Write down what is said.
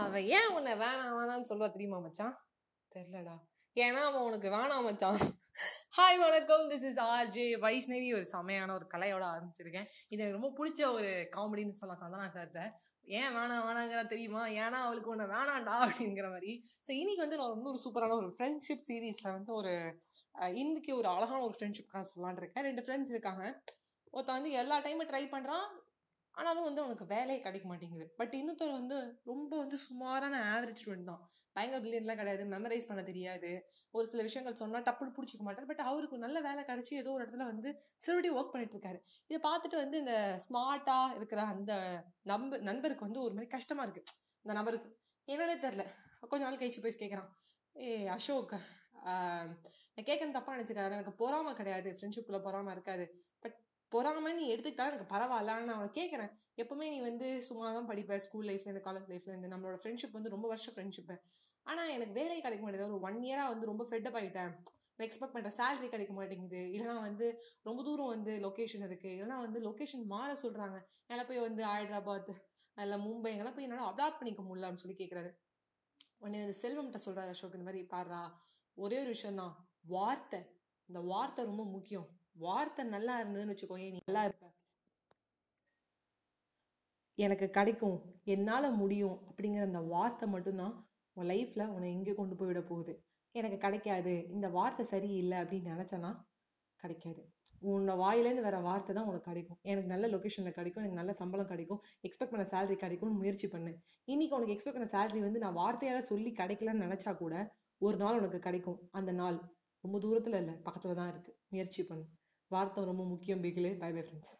அவன் ஏன் உன்னை வேணாம் வேணாம்னு சொல்லுவா தெரியுமா மச்சான்? தெரியலடா. ஏன்னா அவன் உனக்கு வேணாம் மச்சான். ஹாய் வணக்கம். திஸ் இஸ் ஆர்ஜே வைஷ்ணவி ஒரு செமையான ஒரு கலையோட ஆரம்பிச்சிருக்கேன். இது எனக்கு ரொம்ப பிடிச்ச ஒரு காமெடின்னு சொல்லலாம். சந்தனா சார்ட்ட ஏன் வேணாம் வேணாங்கிறா தெரியுமா? ஏன்னா அவளுக்கு ஒன்று வேணாண்டா அப்படிங்கிற மாதிரி. ஸோ இன்னைக்கு வந்து நான் இன்னொரு சூப்பரான ஒரு ஃப்ரெண்ட்ஷிப் சீரீஸில் வந்து ஒரு இன்னைக்கு ஒரு அழகான ஒரு ஃப்ரெண்ட்ஷிப்காக சொல்லலான் இருக்கேன். ரெண்டு ஃப்ரெண்ட்ஸ் இருக்காங்க. ஒருத்தன் வந்து எல்லா டைமும் ட்ரை பண்ணுறான் ஆனாலும் வந்து அவனுக்கு வேலையே கிடைக்க மாட்டேங்குது. பட் இன்னொருத்தர் வந்து ரொம்ப வந்து சுமாரான ஆவரேஜ் ஸ்டூடெண்ட் தான். பயங்கர பில்லியன்லாம் கிடையாது. மெமரைஸ் பண்ண தெரியாது. ஒரு சில விஷயங்கள் சொன்னால் டப்புனு பிடிச்சிக்க மாட்டார். பட் அவருக்கு நல்ல வேலை கிடைச்சி ஏதோ ஒரு இடத்துல வந்து சிறுபடி ஒர்க் பண்ணிட்டு இருக்காரு. இதை பார்த்துட்டு வந்து இந்த ஸ்மார்ட்டாக இருக்கிற அந்த நம்ப நண்பருக்கு வந்து ஒரு மாதிரி கஷ்டமாக இருக்குது இந்த நபருக்கு. என்னன்னே தெரில கொஞ்ச நாள் கழிச்சு போய் கேட்குறான் ஏ அசோக் நான் கேட்கறது தப்பாக நினச்சிக்காரு எனக்கு பொறாமல் கிடையாது. ஃப்ரெண்ட்ஷிப்பில் பொறாமல் இருக்காது. பட் பொறாமல் நீ எடுத்துக்கிட்டா எனக்கு பரவாயில்ல. ஆனால் நான் அவனை கேட்குறேன் எப்பவுமே நீ வந்து சும்மா தான் படிப்பேன் ஸ்கூல் லைஃப்லேருந்து காலேஜ் லைஃப்லேருந்து நம்மளோட ஃப்ரெண்ட்ஷிப் வந்து ரொம்ப வருஷம் ஃப்ரெண்ட்ஷிப்பு ஆனால் எனக்கு வேலை கிடைக்க மாட்டேங்குது. ஒரு ஒன் இயராக வந்து ரொம்ப ஃபெட்டப் ஆகிட்டேன் எக்ஸ்பெக்ட் பண்ணுற சேலரி கிடைக்க மாட்டேங்குது. இல்லைனா வந்து ரொம்ப தூரம் வந்து லொக்கேஷன் இருக்குது இல்லைனா வந்து லொக்கேஷன் மாற சொல்கிறாங்க எல்லாம் போய் வந்து ஹைதராபாத் இல்லை மும்பை எங்கெல்லாம் போய் என்னால் அடாப்ட் பண்ணிக்க முடியல அப்படின்னு சொல்லி கேட்குறாரு உடனே அந்த செல்வம்கிட்ட சொல்கிறாரு அசோக் இந்த மாதிரி பாடுறா ஒரே ஒரு விஷயம்தான். வார்த்தை இந்த வார்த்தை ரொம்ப முக்கியம். வார்த்தை நல்லா இருந்ததுன்னு வச்சுக்கோங்க நீ நல்லா இருப்ப. எனக்கு கிடைக்கும். என்னால முடியும் அப்படிங்கிற அந்த வார்த்தை மட்டும்தான் உன் லைஃப்ல உன்னை எங்கே கொண்டு போய் விட போகுது. எனக்கு கிடைக்காது. இந்த வார்த்தை சரியில்லை அப்படின்னு நினைச்சேன்னா கிடைக்காது. உன்னோட வாயிலேருந்து வேற வார்த்தை தான் உனக்கு கிடைக்கும். எனக்கு நல்ல லொகேஷன்ல கிடைக்கும். எனக்கு நல்ல சம்பளம் கிடைக்கும். எக்ஸ்பெக்ட் பண்ண சேலரி கிடைக்கும்னு முயற்சி பண்ணு. இன்னைக்கு உனக்கு எக்ஸ்பெக்ட் பண்ண சேலரி வந்து நான் வார்த்தையால சொல்லி கிடைக்கலன்னு நினைச்சா கூட ஒரு நாள் உனக்கு கிடைக்கும். அந்த நாள். ரொம்ப தூரத்துல இல்ல பக்கத்தில் தான் இருக்கு. முயற்சி பண்ணு. வார்த்தை ரொம்ப முக்கியம் பிகிலே பை பை ஃப்ரெண்ட்ஸ்